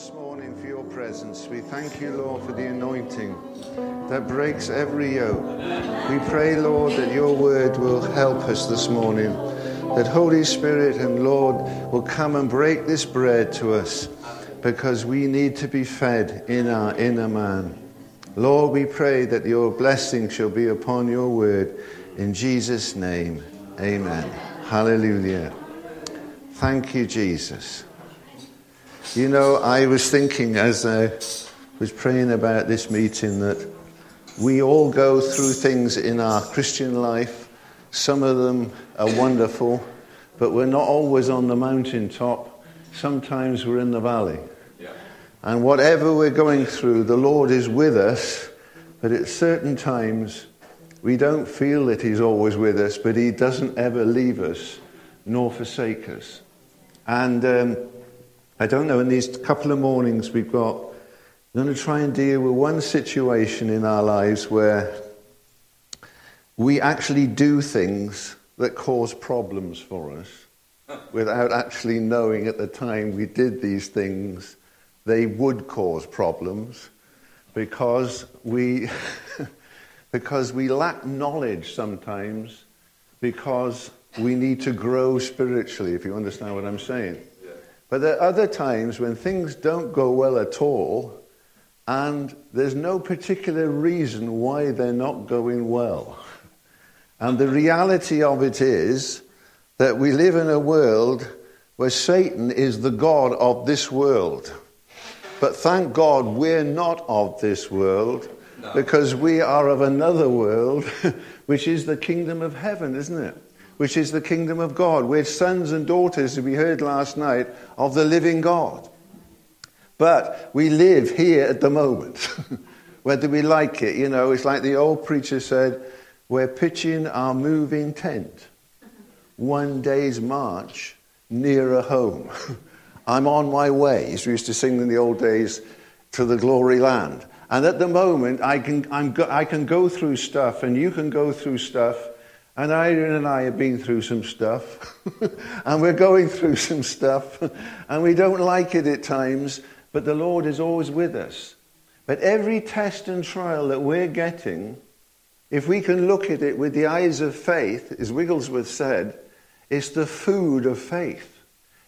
this morning for your presence. We thank you, Lord, for the anointing that breaks every yoke. We pray, Lord, that your word will help us this morning. That Holy Spirit and Lord will come and break this bread to us because we need to be fed in our inner man. Lord, we pray that your blessing shall be upon your word. In Jesus' name, amen. Hallelujah. Thank you, Jesus. You know, I was thinking as I was praying about this meeting that we all go through things in our Christian life. Some of them are wonderful, but we're not always on the mountaintop. Sometimes we're in the valley. Yeah. And whatever we're going through, the Lord is with us, but at certain times we don't feel that He's always with us, but He doesn't ever leave us nor forsake us. And um, I don't know, in these couple of mornings we've got, we're going to try and deal with one situation in our lives where we actually do things that cause problems for us without actually knowing at the time we did these things they would cause problems because we because we lack knowledge sometimes because we need to grow spiritually if you understand what I'm saying but there are other times when things don't go well at all, and there's no particular reason why they're not going well. And the reality of it is that we live in a world where Satan is the God of this world. But thank God we're not of this world no. because we are of another world, which is the kingdom of heaven, isn't it? Which is the kingdom of God. We're sons and daughters, as we heard last night, of the living God. But we live here at the moment, whether we like it. You know, it's like the old preacher said, we're pitching our moving tent. One day's march nearer home. I'm on my way, as we used to sing in the old days, to the glory land. And at the moment, I can, go, I can go through stuff, and you can go through stuff and Irene and I have been through some stuff, and we're going through some stuff, and we don't like it at times, but the Lord is always with us. But every test and trial that we're getting, if we can look at it with the eyes of faith, as Wigglesworth said, it's the food of faith.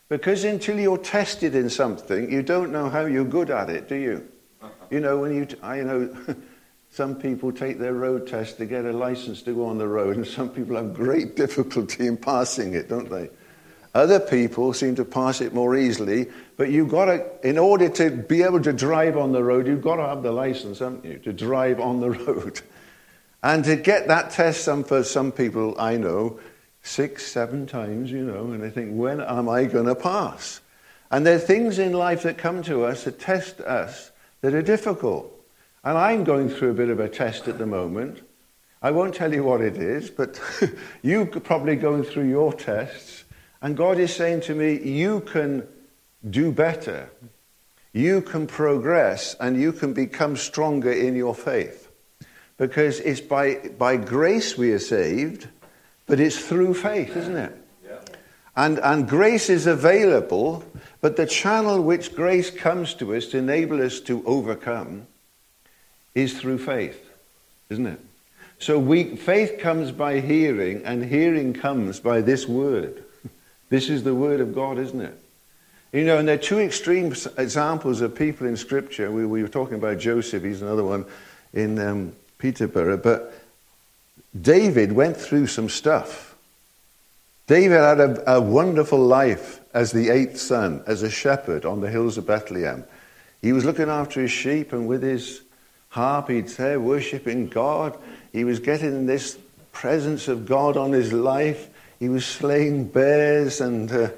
Because until you're tested in something, you don't know how you're good at it, do you? You know, when you, I know. Some people take their road test to get a license to go on the road, and some people have great difficulty in passing it, don't they? Other people seem to pass it more easily, but you've got to, in order to be able to drive on the road, you've got to have the license, haven't you, to drive on the road. And to get that test, some, for some people I know, six, seven times, you know, and they think, when am I going to pass? And there are things in life that come to us that test us that are difficult. And I'm going through a bit of a test at the moment. I won't tell you what it is, but you're probably going through your tests. And God is saying to me, you can do better. You can progress and you can become stronger in your faith. Because it's by, by grace we are saved, but it's through faith, isn't it? Yeah. And, and grace is available, but the channel which grace comes to us to enable us to overcome is through faith, isn't it? So we, faith comes by hearing, and hearing comes by this word. This is the word of God, isn't it? You know, and there are two extreme examples of people in Scripture. We, we were talking about Joseph, he's another one in um, Peterborough. But David went through some stuff. David had a, a wonderful life as the eighth son, as a shepherd on the hills of Bethlehem. He was looking after his sheep, and with his harp, he'd say, worshipping God. He was getting this presence of God on his life. He was slaying bears and, uh,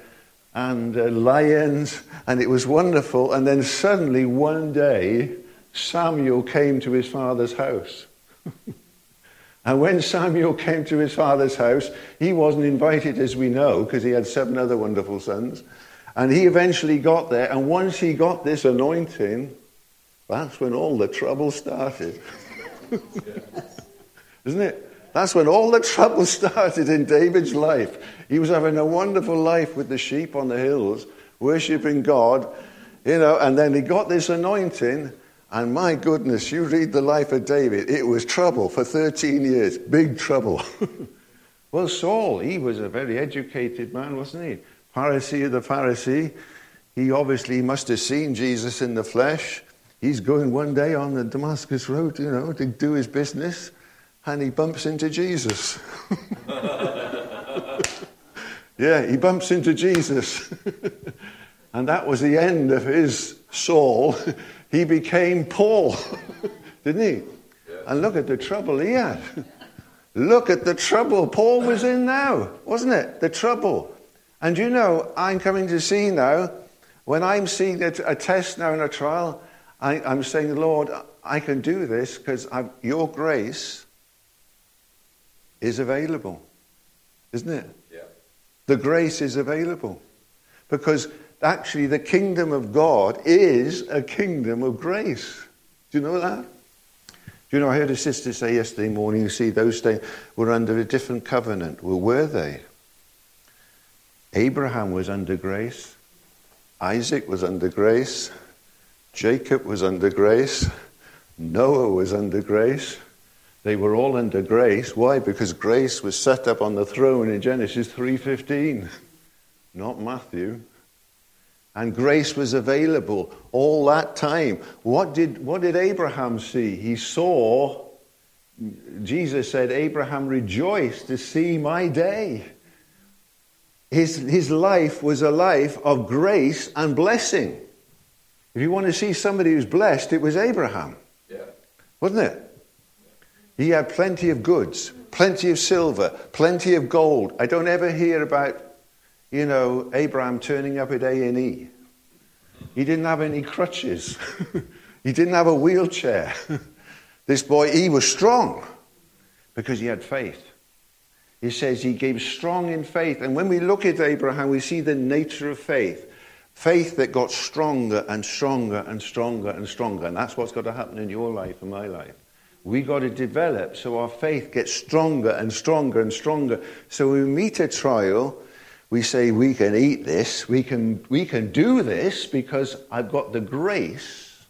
and uh, lions, and it was wonderful. And then suddenly, one day, Samuel came to his father's house. and when Samuel came to his father's house, he wasn't invited, as we know, because he had seven other wonderful sons. And he eventually got there, and once he got this anointing, that's when all the trouble started. Isn't it? That's when all the trouble started in David's life. He was having a wonderful life with the sheep on the hills, worshipping God. You know, and then he got this anointing, and my goodness, you read the life of David, it was trouble for 13 years, big trouble. well, Saul, he was a very educated man, wasn't he? Pharisee of the Pharisee. He obviously must have seen Jesus in the flesh. He's going one day on the Damascus Road, you know, to do his business, and he bumps into Jesus. yeah, he bumps into Jesus. And that was the end of his Saul. he became Paul, didn't he? Yeah. And look at the trouble he had. look at the trouble Paul was in now, wasn't it? The trouble. And you know, I'm coming to see now, when I'm seeing a, a test now in a trial, I, am saying, Lord, I can do this because your grace is available, isn't it? Yeah. The grace is available. Because actually the kingdom of God is a kingdom of grace. Do you know that? Do you know, I heard a sister say yesterday morning, you see, those days were under a different covenant. Well, were they? Abraham was under grace. Isaac was under grace. Jacob was under grace. Noah was under grace. They were all under grace. Why? Because grace was set up on the throne in Genesis 3:15, not Matthew and grace was available all that time. What did, what did Abraham see? He saw, Jesus said, Abraham rejoiced to see my day. His, his life was a life of grace and blessing. If you want to see somebody who's blessed, it was Abraham. Yeah. Wasn't it? He had plenty of goods, plenty of silver, plenty of gold. I don't ever hear about you know, Abraham turning up at A&E. He didn't have any crutches. he didn't have a wheelchair. this boy, he was strong because he had faith. He says he gave strong in faith. And when we look at Abraham, we see the nature of faith. Faith that got stronger and stronger and stronger and stronger. And that's what's got to happen in your life and my life. We got to develop so our faith gets stronger and stronger and stronger. So we meet a trial, we say we can eat this, we can, we can do this because I've got the grace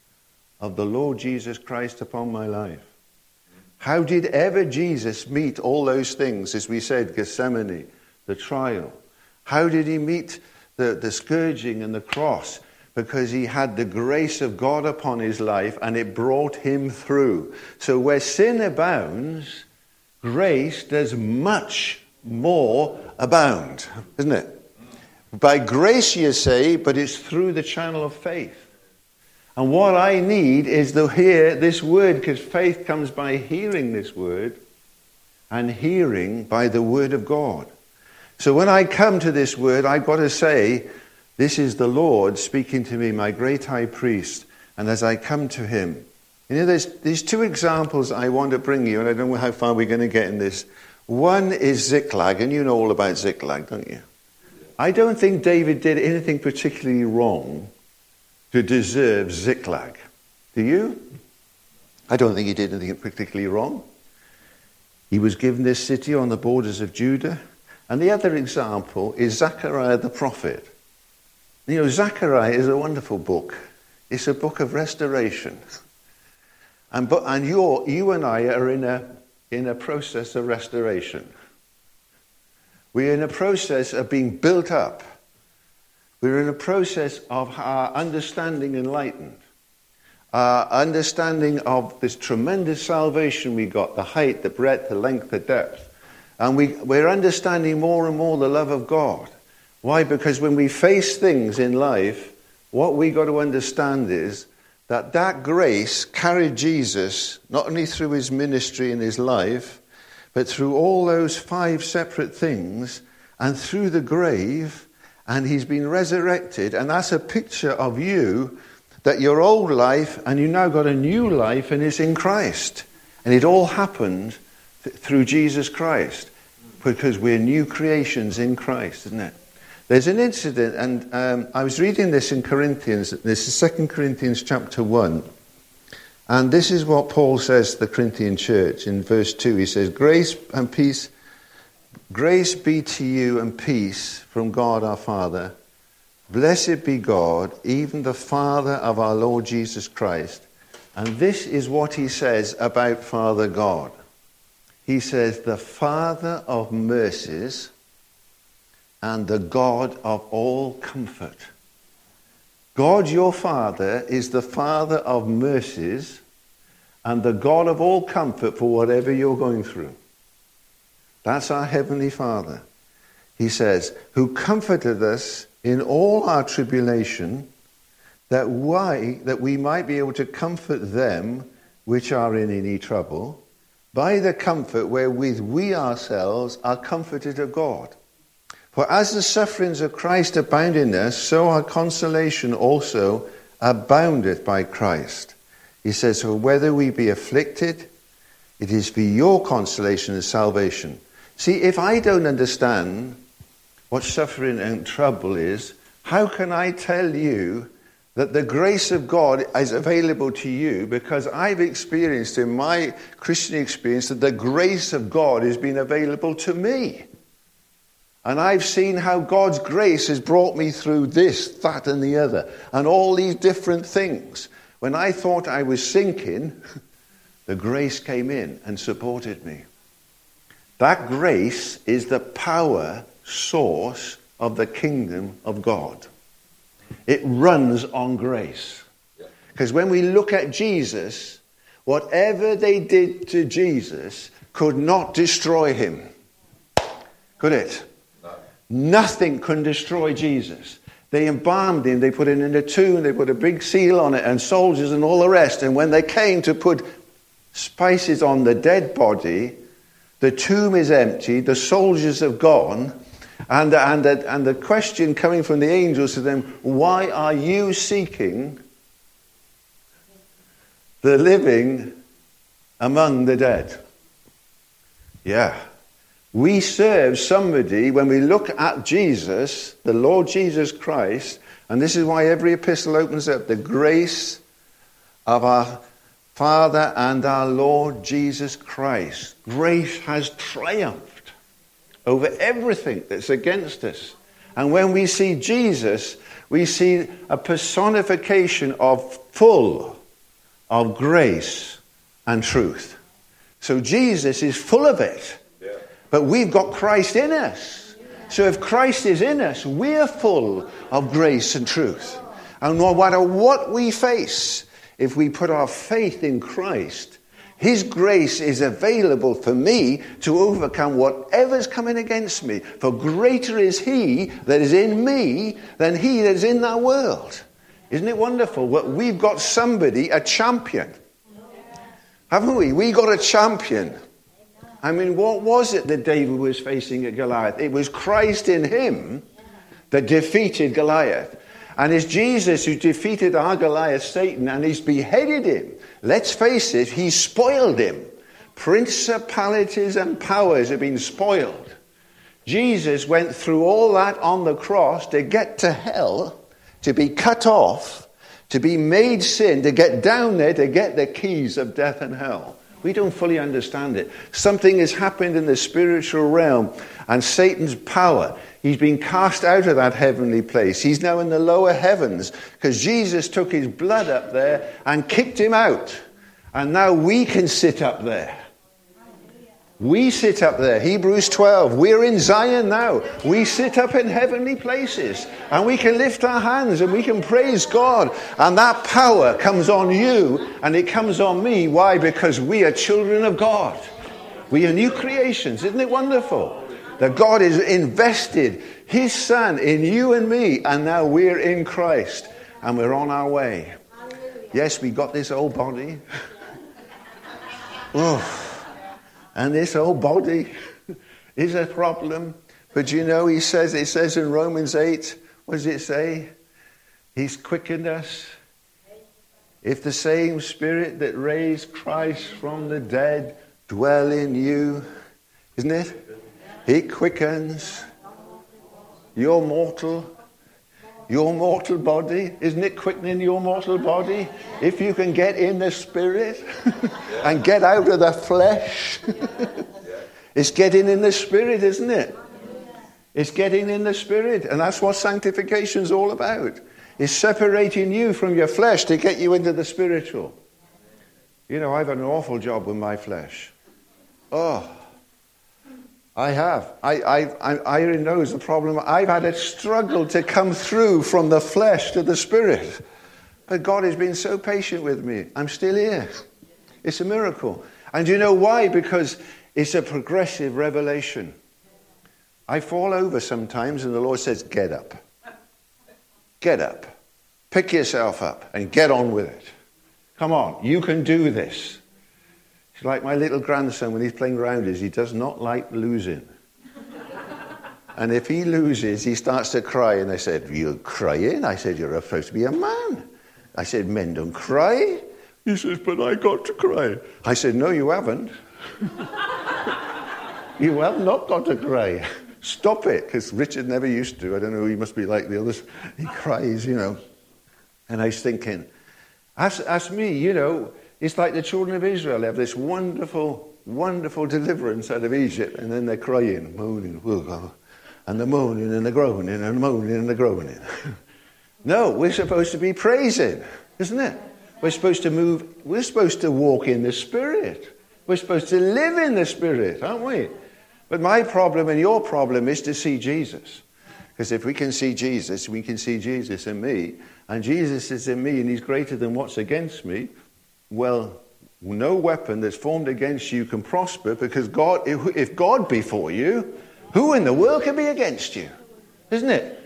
of the Lord Jesus Christ upon my life. How did ever Jesus meet all those things, as we said, Gethsemane, the trial? How did he meet the, the scourging and the cross? Because he had the grace of God upon his life and it brought him through. So where sin abounds, grace does much more abound, isn't it? By grace you say, but it's through the channel of faith. And what I need is to hear this word, because faith comes by hearing this word, and hearing by the word of God. So when I come to this word, I've got to say, This is the Lord speaking to me, my great high priest. And as I come to him, you know, there's, there's two examples I want to bring you, and I don't know how far we're going to get in this. One is Ziklag, and you know all about Ziklag, don't you? I don't think David did anything particularly wrong to deserve Ziklag. Do you? I don't think he did anything particularly wrong. He was given this city on the borders of Judah. And the other example is Zechariah the prophet. You know, Zechariah is a wonderful book. It's a book of restoration. And, but, and you you and I are in a in a process of restoration. We're in a process of being built up. We're in a process of our understanding enlightened. Our understanding of this tremendous salvation we got the height, the breadth, the length, the depth. And we, we're understanding more and more the love of God. Why? Because when we face things in life, what we got to understand is that that grace carried Jesus not only through his ministry and his life, but through all those five separate things and through the grave, and he's been resurrected. And that's a picture of you that your old life and you now got a new life and it's in Christ. And it all happened th- through Jesus Christ because we're new creations in Christ, isn't it? There's an incident, and um, I was reading this in Corinthians. This is 2 Corinthians chapter 1. And this is what Paul says to the Corinthian church in verse 2. He says, Grace and peace, grace be to you and peace from God our Father Blessed be God, even the Father of our Lord Jesus Christ. And this is what he says about Father God. He says, the Father of mercies and the God of all comfort. God, your Father, is the Father of mercies and the God of all comfort for whatever you're going through. That's our Heavenly Father. He says, who comforted us in all our tribulation, that, why, that we might be able to comfort them which are in any trouble, by the comfort wherewith we ourselves are comforted of God. For as the sufferings of Christ abound in us, so our consolation also aboundeth by Christ. He says, For whether we be afflicted, it is for your consolation and salvation. See, if I don't understand what suffering and trouble is, how can I tell you that the grace of God is available to you because I've experienced in my Christian experience that the grace of God has been available to me? And I've seen how God's grace has brought me through this, that, and the other, and all these different things. When I thought I was sinking, the grace came in and supported me. That grace is the power source of the kingdom of God. It runs on grace. Because when we look at Jesus, whatever they did to Jesus could not destroy him. Could it? Nothing can destroy Jesus. They embalmed him, they put him in a tomb, they put a big seal on it, and soldiers and all the rest. And when they came to put spices on the dead body, the tomb is empty, the soldiers have gone, and, and, and the question coming from the angels to them, why are you seeking the living among the dead? Yeah. We serve somebody, when we look at Jesus, the Lord Jesus Christ, and this is why every epistle opens up the grace of our Father and our Lord Jesus Christ. Grace has triumphed over everything that's against us. And when we see Jesus, we see a personification of full of grace and truth. So Jesus is full of it. But we've got Christ in us. So if Christ is in us, we're full of grace and truth. And no matter what we face, if we put our faith in Christ, His grace is available for me to overcome whatever's coming against me. For greater is He that is in me than He that is in that world. Isn't it wonderful? What we've got somebody, a champion. Haven't we? We got a champion. I mean, what was it that David was facing at Goliath? It was Christ in him that defeated Goliath. And it's Jesus who defeated our Goliath, Satan, and he's beheaded him. Let's face it, he spoiled him. Principalities and powers have been spoiled. Jesus went through all that on the cross to get to hell, to be cut off, to be made sin, to get down there to get the keys of death and hell. We don't fully understand it. Something has happened in the spiritual realm, and Satan's power, he's been cast out of that heavenly place. He's now in the lower heavens because Jesus took his blood up there and kicked him out. And now we can sit up there. We sit up there. Hebrews 12. We're in Zion now. We sit up in heavenly places and we can lift our hands and we can praise God. And that power comes on you and it comes on me. Why? Because we are children of God. We are new creations. Isn't it wonderful? That God has invested His Son in you and me and now we're in Christ and we're on our way. Yes, we got this old body. oh. And this whole body is a problem. But you know, he says, it says in Romans 8, what does it say? He's quickened us. If the same spirit that raised Christ from the dead dwell in you, isn't it? He quickens your mortal your mortal body. Isn't it quickening your mortal body? If you can get in the spirit and get out of the flesh, it's getting in the spirit, isn't it? It's getting in the Spirit. And that's what sanctification is all about. It's separating you from your flesh to get you into the spiritual. You know, I've had an awful job with my flesh. Oh, I have. I, I, I, Irene knows the problem. I've had a struggle to come through from the flesh to the spirit. But God has been so patient with me. I'm still here. It's a miracle. And you know why? Because it's a progressive revelation. I fall over sometimes, and the Lord says, Get up. Get up. Pick yourself up and get on with it. Come on, you can do this. It's like my little grandson when he's playing rounders, he does not like losing. and if he loses, he starts to cry. And I said, You're crying? I said, You're supposed to be a man. I said, Men don't cry. He says, But I got to cry. I said, No, you haven't. you have not got to cry. Stop it, because Richard never used to. I don't know, he must be like the others. He cries, you know. And I was thinking, ask, ask me, you know, it's like the children of Israel have this wonderful, wonderful deliverance out of Egypt, and then they're crying, moaning, and they're moaning and they're groaning and moaning and they're groaning. no, we're supposed to be praising, isn't it? We're supposed to move, we're supposed to walk in the Spirit. We're supposed to live in the Spirit, aren't we? But my problem and your problem is to see Jesus. Because if we can see Jesus, we can see Jesus in me, and Jesus is in me and he's greater than what's against me, well, no weapon that's formed against you can prosper because God, if God be for you, who in the world can be against you? Isn't it?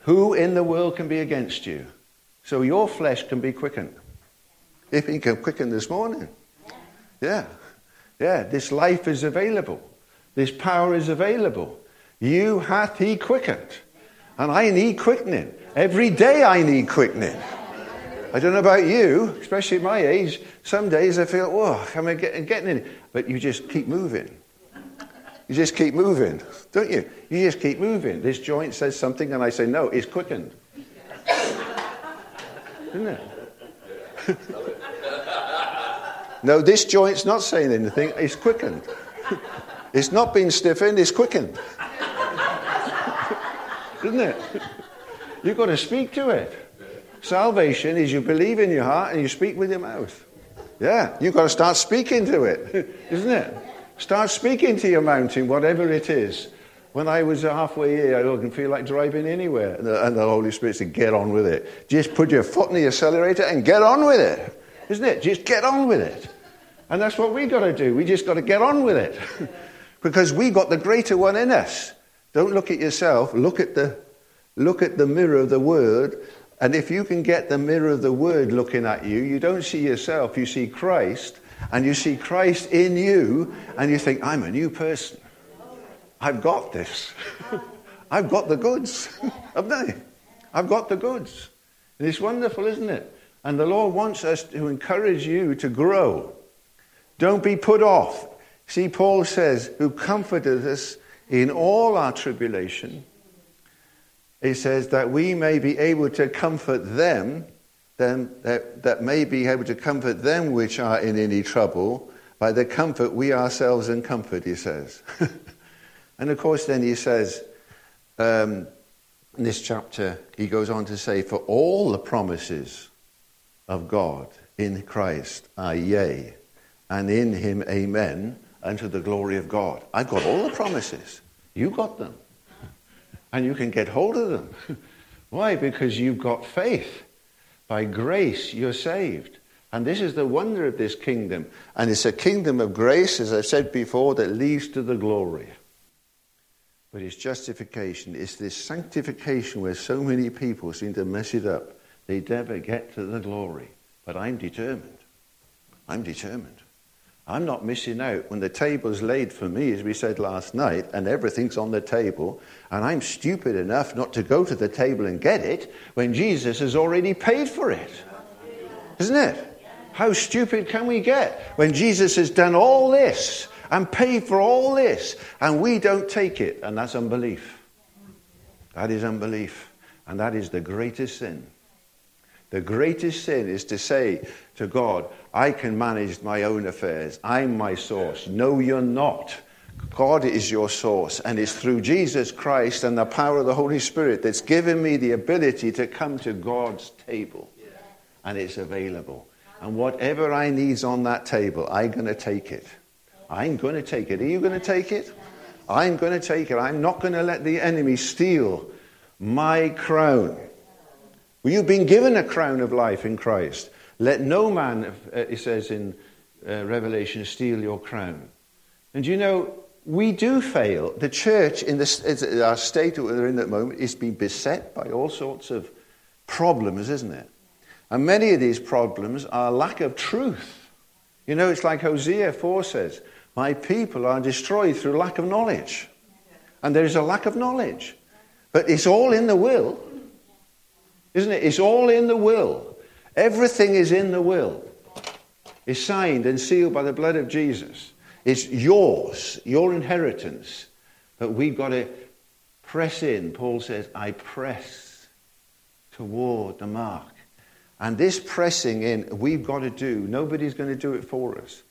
Who in the world can be against you? So your flesh can be quickened. If he can quicken this morning. Yeah. Yeah. This life is available. This power is available. You hath he quickened. And I need quickening. Every day I need quickening. I don't know about you, especially at my age. Some days I feel, oh, am I getting, getting in? But you just keep moving. You just keep moving, don't you? You just keep moving. This joint says something, and I say, no, it's quickened. Isn't it? no, this joint's not saying anything, it's quickened. it's not been stiffened, it's quickened. Isn't it? You've got to speak to it. Salvation is you believe in your heart and you speak with your mouth. Yeah, you've got to start speaking to it, isn't it? Start speaking to your mountain, whatever it is. When I was halfway here, I didn't feel like driving anywhere. And the, and the Holy Spirit said, Get on with it. Just put your foot in the accelerator and get on with it. Isn't it? Just get on with it. And that's what we've got to do. We just got to get on with it. because we got the greater one in us. Don't look at yourself, look at the, look at the mirror of the Word and if you can get the mirror of the Word looking at you, you don't see yourself, you see Christ, and you see Christ in you, and you think, I'm a new person. I've got this. I've got the goods, haven't I? I've got the goods. And it's wonderful, isn't it? And the Lord wants us to encourage you to grow. Don't be put off. See, Paul says, who comforted us in all our tribulation he says that we may be able to comfort them, them that, that may be able to comfort them which are in any trouble by the comfort we ourselves in comfort, he says. and of course, then he says, um, in this chapter, he goes on to say, For all the promises of God in Christ are yea, and in him amen, unto the glory of God. I've got all the promises. You got them and you can get hold of them. Why? Because you've got faith. By grace, you're saved. And this is the wonder of this kingdom. And it's a kingdom of grace, as I've said before, that leads to the glory. But it's justification. It's this sanctification where so many people seem to mess it up. They never get to the glory. But I'm determined. I'm determined. I'm not missing out when the table's laid for me, as we said last night, and everything's on the table, and I'm stupid enough not to go to the table and get it when Jesus has already paid for it. Isn't it? How stupid can we get when Jesus has done all this and paid for all this and we don't take it? And that's unbelief. That is unbelief. And that is the greatest sin. The greatest sin is to say to God, I can manage my own affairs. I'm my source. No, you're not. God is your source, and it's through Jesus Christ and the power of the Holy Spirit that's given me the ability to come to God's table. And it's available. And whatever I need's on that table, I'm going to take it. I'm going to take it. Are you going to take it? I'm going to take it. I'm not going to let the enemy steal my crown. Well, you've been given a crown of life in Christ. Let no man, uh, it says in uh, Revelation, steal your crown. And you know, we do fail. The church, in this, our state that we're in at the moment, is being beset by all sorts of problems, isn't it? And many of these problems are lack of truth. You know, it's like Hosea 4 says, My people are destroyed through lack of knowledge. And there is a lack of knowledge. But it's all in the will, isn't it? It's all in the will. Everything is in the will. is signed and sealed by the blood of Jesus. It's yours, your inheritance. But we've got to press in. Paul says, I press toward the mark. And this pressing in, we've got to do. Nobody's going to do it for us.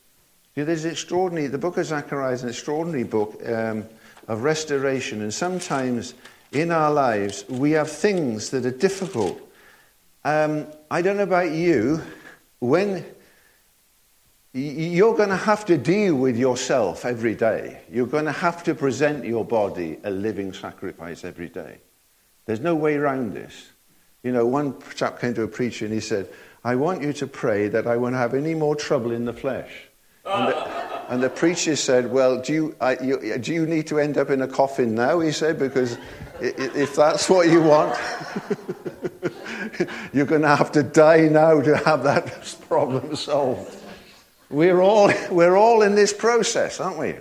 See, there's extraordinary, the book of Zechariah is an extraordinary book um, of restoration. And sometimes in our lives, we have things that are difficult. Um, I don't know about you, when you're going to have to deal with yourself every day. You're going to have to present your body a living sacrifice every day. There's no way around this. You know, one chap came to a preacher and he said, I want you to pray that I won't have any more trouble in the flesh. And the, and the preacher said, Well, do you, I, you, do you need to end up in a coffin now? He said, Because if that's what you want, you're going to have to die now to have that problem solved. We're all, we're all in this process, aren't we?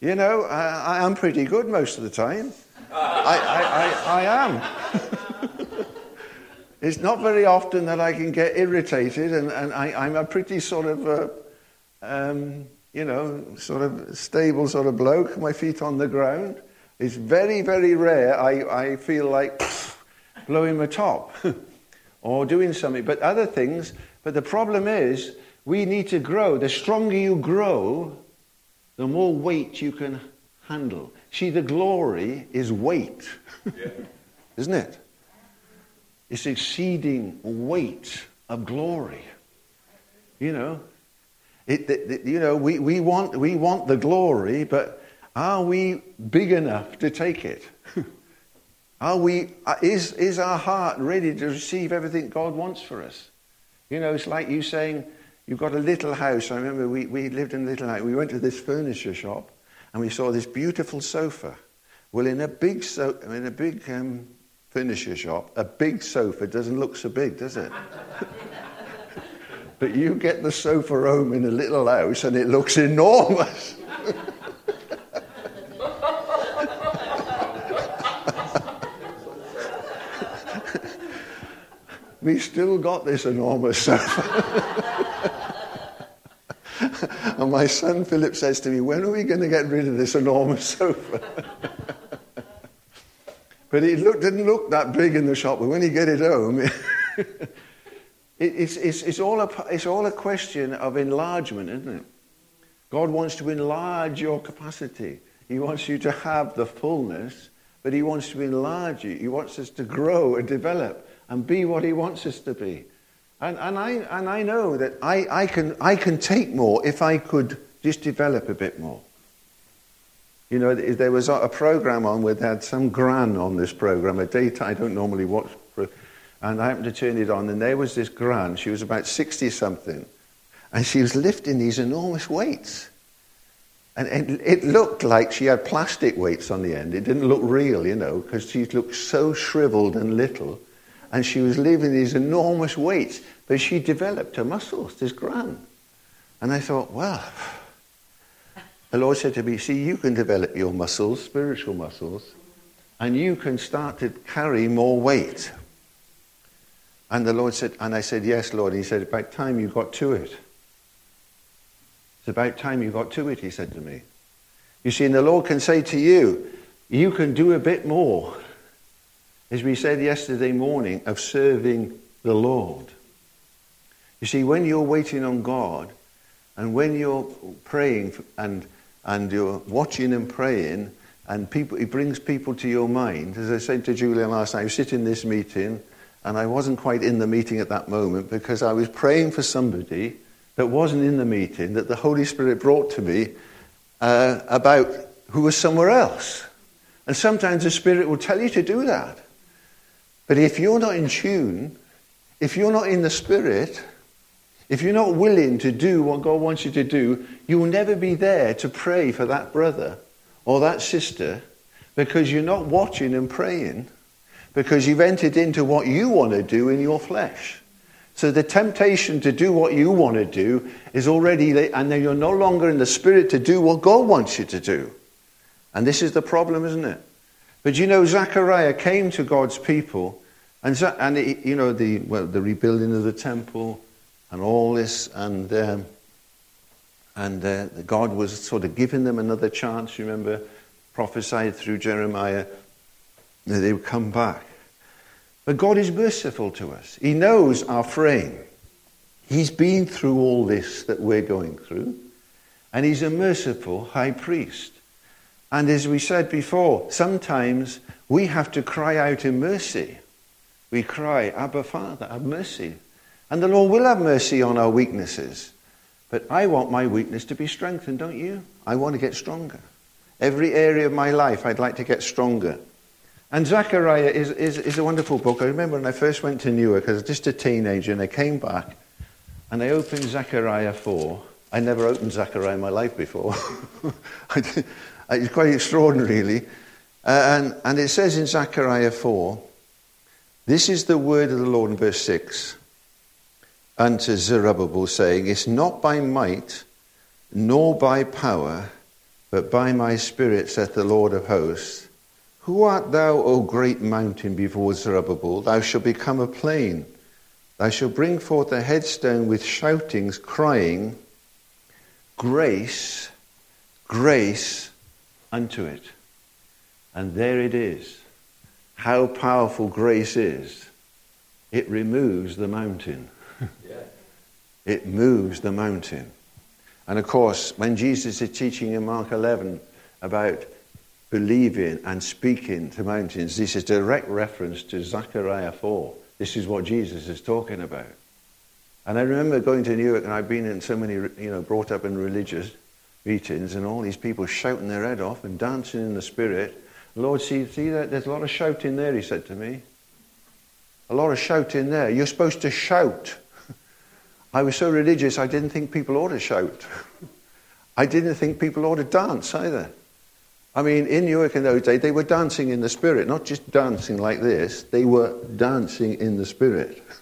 You know, I, I'm pretty good most of the time. I, I, I, I am. it's not very often that I can get irritated, and, and I, am a pretty sort of, uh, um, you know, sort of stable sort of bloke, my feet on the ground. It's very, very rare I, I feel like blowing my top or doing something. But other things, but the problem is, we need to grow. The stronger you grow, the more weight you can handle. See, the glory is weight, yeah. isn't it? It's exceeding weight of glory. You know, it, it, you know, we, we, want, we want the glory, but are we big enough to take it? Are we, uh, is, is our heart ready to receive everything God wants for us? You know, it's like you saying, You've got a little house. I remember we, we lived in a little house. We went to this furniture shop and we saw this beautiful sofa. Well, in a big, so, in a big um, furniture shop, a big sofa doesn't look so big, does it? but you get the sofa home in a little house and it looks enormous. we still got this enormous sofa. and my son Philip says to me, When are we going to get rid of this enormous sofa? but it look, didn't look that big in the shop, but when you get it home, it, it's, it's, it's, all a, it's all a question of enlargement, isn't it? God wants to enlarge your capacity. He wants you to have the fullness, but He wants to enlarge you. He wants us to grow and develop and be what He wants us to be. And, and, I, and I know that I, I, can, I can take more if I could just develop a bit more. You know, there was a program on where they had some gran on this program, a date I don't normally watch, and I happened to turn it on, and there was this gran. She was about 60 something, and she was lifting these enormous weights. And it, it looked like she had plastic weights on the end. It didn't look real, you know, because she looked so shriveled and little and she was lifting these enormous weights, but she developed her muscles, this gran. And I thought, well, the Lord said to me, see, you can develop your muscles, spiritual muscles, and you can start to carry more weight. And the Lord said, and I said, yes, Lord. And he said, about time you got to it. It's about time you got to it, he said to me. You see, and the Lord can say to you, you can do a bit more as we said yesterday morning, of serving the Lord. You see, when you're waiting on God and when you're praying and and you're watching and praying, and people, he brings people to your mind. As I said to Julian last night, I was sitting in this meeting, and I wasn't quite in the meeting at that moment because I was praying for somebody that wasn't in the meeting that the Holy Spirit brought to me uh, about who was somewhere else. And sometimes the Spirit will tell you to do that. But if you're not in tune, if you're not in the Spirit, if you're not willing to do what God wants you to do, you will never be there to pray for that brother or that sister because you're not watching and praying because you've entered into what you want to do in your flesh. So the temptation to do what you want to do is already, there, and then you're no longer in the spirit to do what God wants you to do. And this is the problem, isn't it? But you know, Zechariah came to God's people, and, and you know, the, well, the rebuilding of the temple and all this, and, um, and uh, God was sort of giving them another chance. You remember, prophesied through Jeremiah that they would come back. But God is merciful to us. He knows our frame. He's been through all this that we're going through, and He's a merciful high priest. And as we said before, sometimes we have to cry out in mercy. We cry, Abba, Father, have mercy. And the Lord will have mercy on our weaknesses. But I want my weakness to be strengthened, don't you? I want to get stronger. Every area of my life, I'd like to get stronger. And Zechariah is, is, is a wonderful book. I remember when I first went to Newark, I was just a teenager, and I came back, and I opened Zechariah 4. I never opened Zechariah in my life before. it's quite extraordinary, really. Uh, and, and it says in Zechariah 4, this is the word of the Lord in verse 6 unto Zerubbabel, saying, It's not by might nor by power, but by my spirit, saith the Lord of hosts. Who art thou, O great mountain, before Zerubbabel? Thou shalt become a plain. Thou shalt bring forth a headstone with shoutings, crying, Grace, grace unto it. And there it is. How powerful grace is. It removes the mountain. yeah. It moves the mountain. And of course, when Jesus is teaching in Mark 11 about believing and speaking to mountains. This is direct reference to Zechariah 4. This is what Jesus is talking about. And I remember going to Newark, and I've been in so many, you know, brought up in religious meetings, and all these people shouting their head off and dancing in the spirit. Lord, see, see that? There's a lot of shouting there, he said to me. A lot of shouting there. You're supposed to shout. I was so religious, I didn't think people ought to shout. I didn't think people ought to dance either. I mean, in Newark in those days, they were dancing in the spirit, not just dancing like this, they were dancing in the spirit.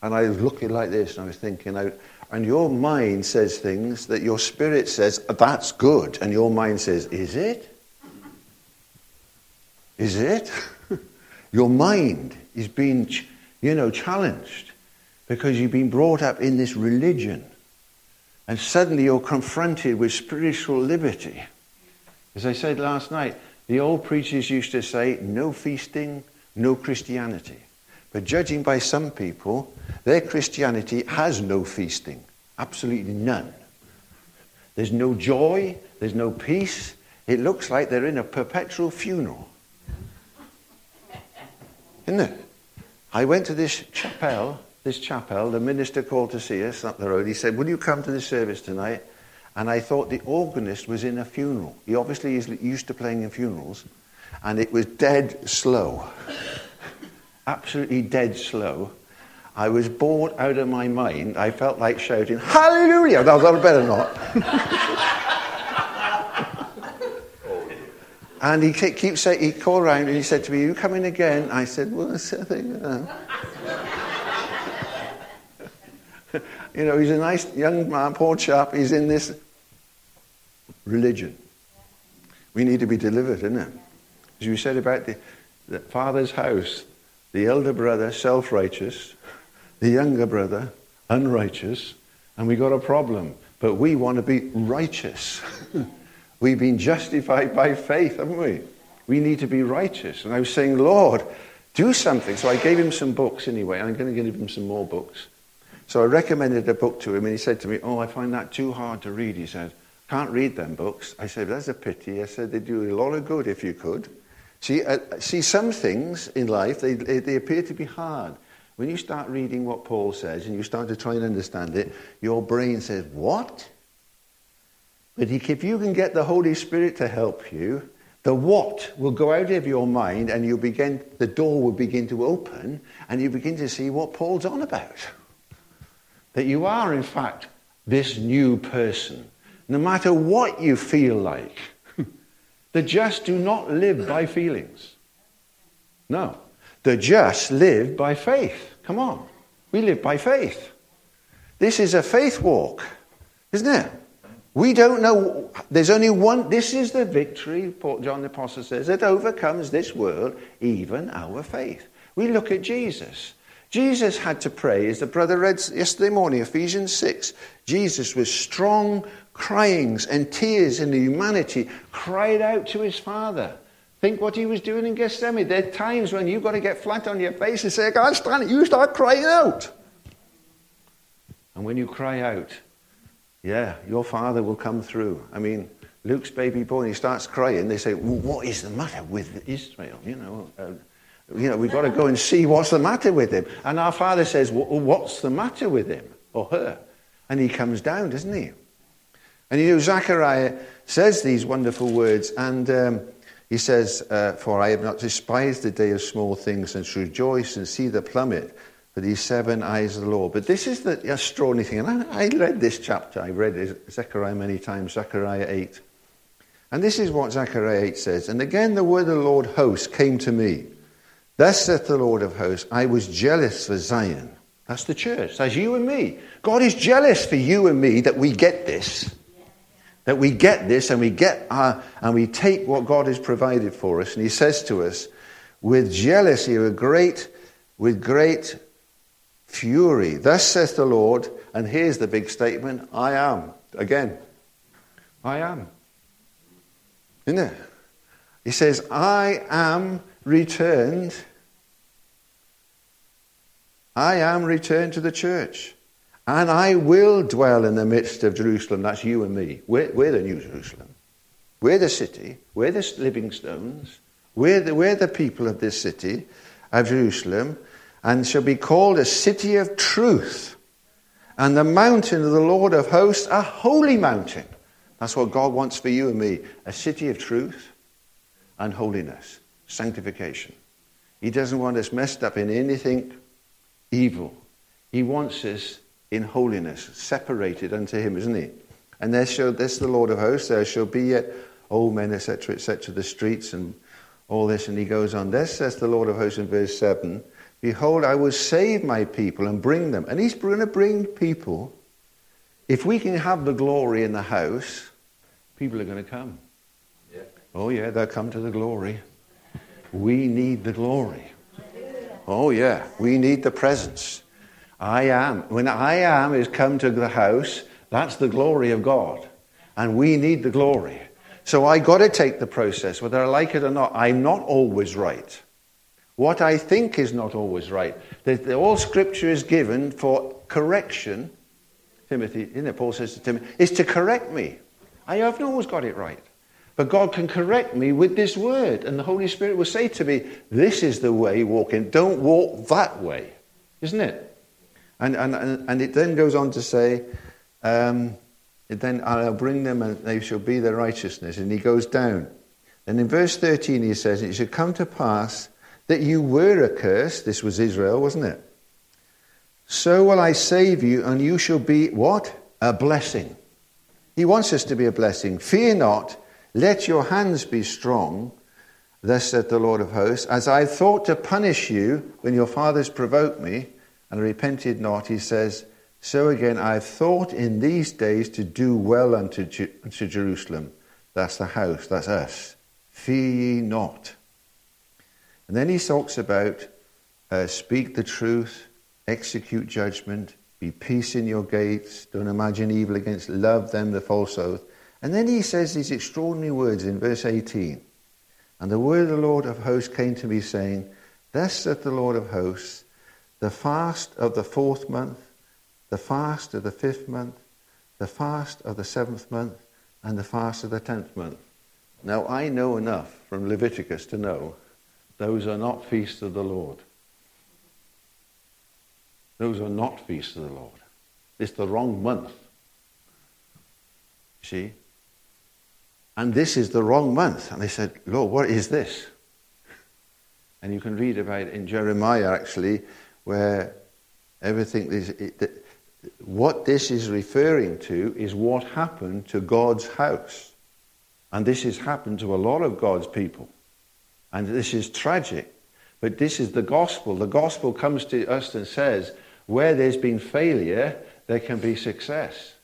And I was looking like this and I was thinking out, and your mind says things that your spirit says, that's good. And your mind says, is it? Is it? your mind is being, you know, challenged because you've been brought up in this religion. And suddenly you're confronted with spiritual liberty. As I said last night, the old preachers used to say, no feasting, no Christianity. But judging by some people, their Christianity has no feasting, absolutely none. There's no joy, there's no peace. It looks like they're in a perpetual funeral. Isn't it? I went to this chapel, this chapel, the minister called to see us up the road. He said, Will you come to the service tonight? And I thought the organist was in a funeral. He obviously is used to playing in funerals. And it was dead slow. Absolutely dead slow. I was bored out of my mind. I felt like shouting, Hallelujah! That better not. and he keeps saying, he called around and he said to me, You coming again? I said, Well, I think. Uh. you know, he's a nice young man, poor chap. He's in this religion. We need to be delivered, isn't it? As you said about the, the father's house, the elder brother, self righteous, the younger brother, unrighteous, and we got a problem. But we want to be righteous. We've been justified by faith, haven't we? We need to be righteous. And I was saying, Lord, do something. So I gave him some books anyway. I'm going to give him some more books. So I recommended a book to him, and he said to me, Oh, I find that too hard to read, he said. Can't read them books. I said, that's a pity. I said, They'd do a lot of good if you could. See, uh, see some things in life, they, they, appear to be hard. When you start reading what Paul says and you start to try and understand it, your brain says, What? But if you can get the Holy Spirit to help you, the what will go out of your mind and you begin, the door will begin to open and you begin to see what Paul's on about. That you are, in fact, this new person. No matter what you feel like, the just do not live by feelings. No. The just live by faith. Come on. We live by faith. This is a faith walk, isn't it? We don't know. There's only one. This is the victory, John the Apostle says, that overcomes this world, even our faith. We look at Jesus. Jesus had to pray, as the brother read yesterday morning, Ephesians 6. Jesus was strong cryings and tears in the humanity cried out to his Father. Think what he was doing in Gethsemane. There are times when you've got to get flat on your face and say, I can't stand it. You start crying out. And when you cry out, yeah, your father will come through. I mean, Luke's baby boy, he starts crying. They say, well, What is the matter with Israel? You know, uh, you know, we've got to go and see what's the matter with him. And our father says, What's the matter with him or her? And he comes down, doesn't he? And you know, Zechariah says these wonderful words, and. Um, he says, uh, For I have not despised the day of small things, and shall rejoice and see the plummet for these seven eyes of the Lord. But this is the extraordinary thing. And I, I read this chapter, I've read Zechariah many times, Zechariah 8. And this is what Zechariah 8 says. And again the word of the Lord host came to me. Thus saith the Lord of hosts, I was jealous for Zion. That's the church. That's you and me. God is jealous for you and me that we get this. That we get this and we get our, and we take what God has provided for us. And he says to us, with jealousy, with great, with great fury. Thus saith the Lord, and here's the big statement I am. Again, I am. Isn't it? He says, I am returned. I am returned to the church. And I will dwell in the midst of Jerusalem. That's you and me. We're, we're the New Jerusalem. We're the city. We're the living stones. We're the, we're the people of this city of Jerusalem. And shall be called a city of truth. And the mountain of the Lord of hosts, a holy mountain. That's what God wants for you and me a city of truth and holiness, sanctification. He doesn't want us messed up in anything evil. He wants us in holiness, separated unto him, isn't he? And there shall, this the Lord of hosts, there shall be yet old oh, men, etc., etc., the streets and all this. And he goes on, this says the Lord of hosts in verse 7 Behold, I will save my people and bring them. And he's going to bring people. If we can have the glory in the house, people are going to come. Yeah. Oh, yeah, they'll come to the glory. We need the glory. Oh, yeah, we need the presence. I am. When I am is come to the house, that's the glory of God. And we need the glory. So I got to take the process, whether I like it or not. I'm not always right. What I think is not always right. All scripture is given for correction. Timothy, isn't it? Paul says to Timothy, is to correct me. I haven't always got it right. But God can correct me with this word. And the Holy Spirit will say to me, This is the way walking. Don't walk that way. Isn't it? And, and, and it then goes on to say, um, then I'll bring them and they shall be their righteousness. And he goes down. And in verse 13 he says, It should come to pass that you were accursed. This was Israel, wasn't it? So will I save you, and you shall be what? A blessing. He wants us to be a blessing. Fear not, let your hands be strong. Thus said the Lord of hosts, as I thought to punish you when your fathers provoked me, and repented not, he says, So again I have thought in these days to do well unto, Ju- unto Jerusalem. That's the house, that's us. Fear ye not. And then he talks about uh, speak the truth, execute judgment, be peace in your gates, don't imagine evil against, love them the false oath. And then he says these extraordinary words in verse 18. And the word of the Lord of hosts came to me, saying, Thus saith the Lord of hosts, the fast of the fourth month, the fast of the fifth month, the fast of the seventh month, and the fast of the tenth month. Now, I know enough from Leviticus to know those are not feasts of the Lord. Those are not feasts of the Lord. It's the wrong month. See? And this is the wrong month. And they said, Lord, what is this? And you can read about it in Jeremiah, actually, where everything is. It, what this is referring to is what happened to God's house. And this has happened to a lot of God's people. And this is tragic. But this is the gospel. The gospel comes to us and says, where there's been failure, there can be success.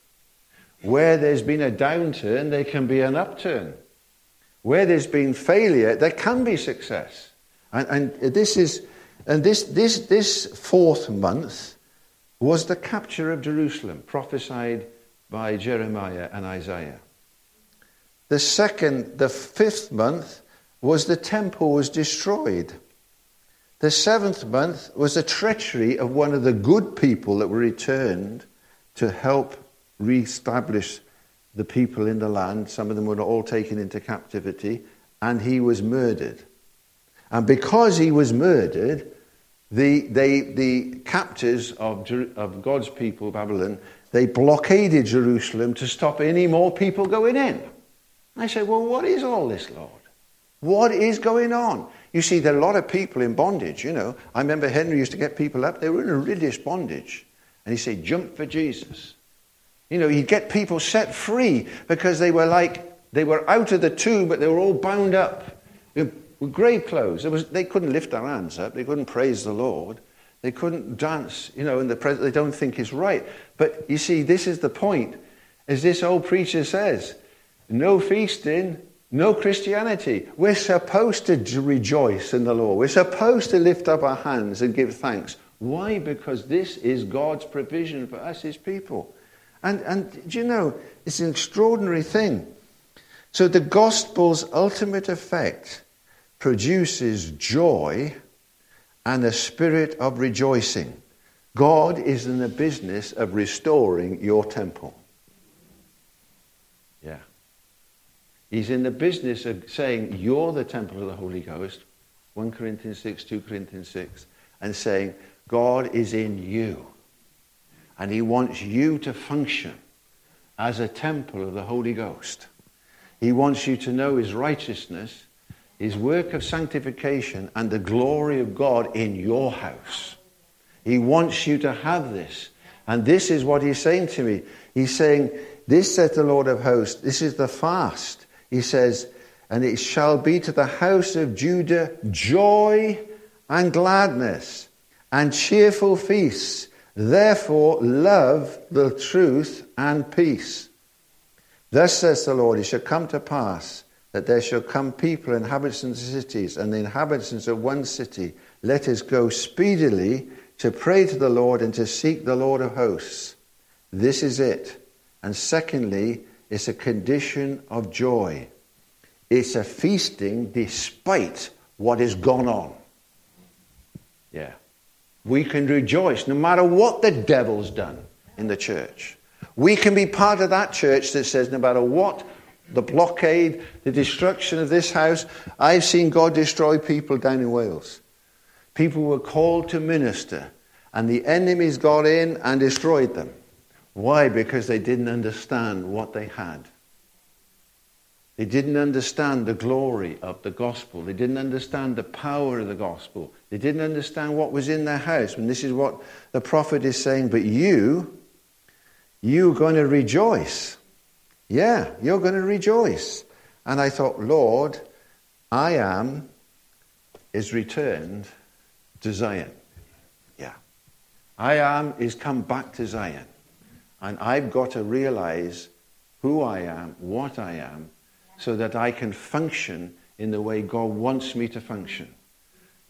Where there's been a downturn, there can be an upturn. Where there's been failure, there can be success. And, and this is, and this, this, this fourth month was the capture of Jerusalem, prophesied by Jeremiah and Isaiah. The second, the fifth month was the temple was destroyed. The seventh month was the treachery of one of the good people that were returned to help re-establish the people in the land. Some of them were all taken into captivity, and he was murdered. And because he was murdered, the, they, the captors of, of God's people, Babylon, they blockaded Jerusalem to stop any more people going in. I say, well, what is all this, Lord? What is going on? You see, there are a lot of people in bondage, you know. I remember Henry used to get people up, they were in a religious bondage. And he'd say, jump for Jesus. You know, he'd get people set free because they were like, they were out of the tomb, but they were all bound up with grave clothes. Was, they couldn't lift their hands up, they couldn't praise the Lord, they couldn't dance, you know, in the presence, they don't think is right. But you see, this is the point. As this old preacher says, no feasting, no Christianity. We're supposed to rejoice in the Lord. We're supposed to lift up our hands and give thanks. Why? Because this is God's provision for us, His people. And, and do you know, it's an extraordinary thing. So the gospel's ultimate effect produces joy and a spirit of rejoicing. God is in the business of restoring your temple. Yeah. He's in the business of saying, You're the temple of the Holy Ghost, 1 Corinthians 6, 2 Corinthians 6, and saying, God is in you. And he wants you to function as a temple of the Holy Ghost. He wants you to know his righteousness, his work of sanctification, and the glory of God in your house. He wants you to have this. And this is what he's saying to me. He's saying, This saith the Lord of hosts, this is the fast. He says, And it shall be to the house of Judah joy and gladness and cheerful feasts Therefore, love the truth and peace. Thus says the Lord, it shall come to pass that there shall come people, inhabitants of cities, and the inhabitants of one city. Let us go speedily to pray to the Lord and to seek the Lord of hosts. This is it. And secondly, it's a condition of joy. It's a feasting despite what has gone on. Yeah we can rejoice no matter what the devil's done in the church. We can be part of that church that says no matter what the blockade, the destruction of this house, I've seen God destroy people down in Wales. People were called to minister, and the enemies got in and destroyed them. Why? Because they didn't understand what they had. They didn't understand the glory of the gospel. They didn't understand the power of the gospel. They didn't understand what was in their house. And this is what the prophet is saying. But you, you're going to rejoice. Yeah, you're going to rejoice. And I thought, Lord, I am is returned to Zion. Yeah. I am is come back to Zion. And I've got to realize who I am, what I am, so that I can function in the way God wants me to function.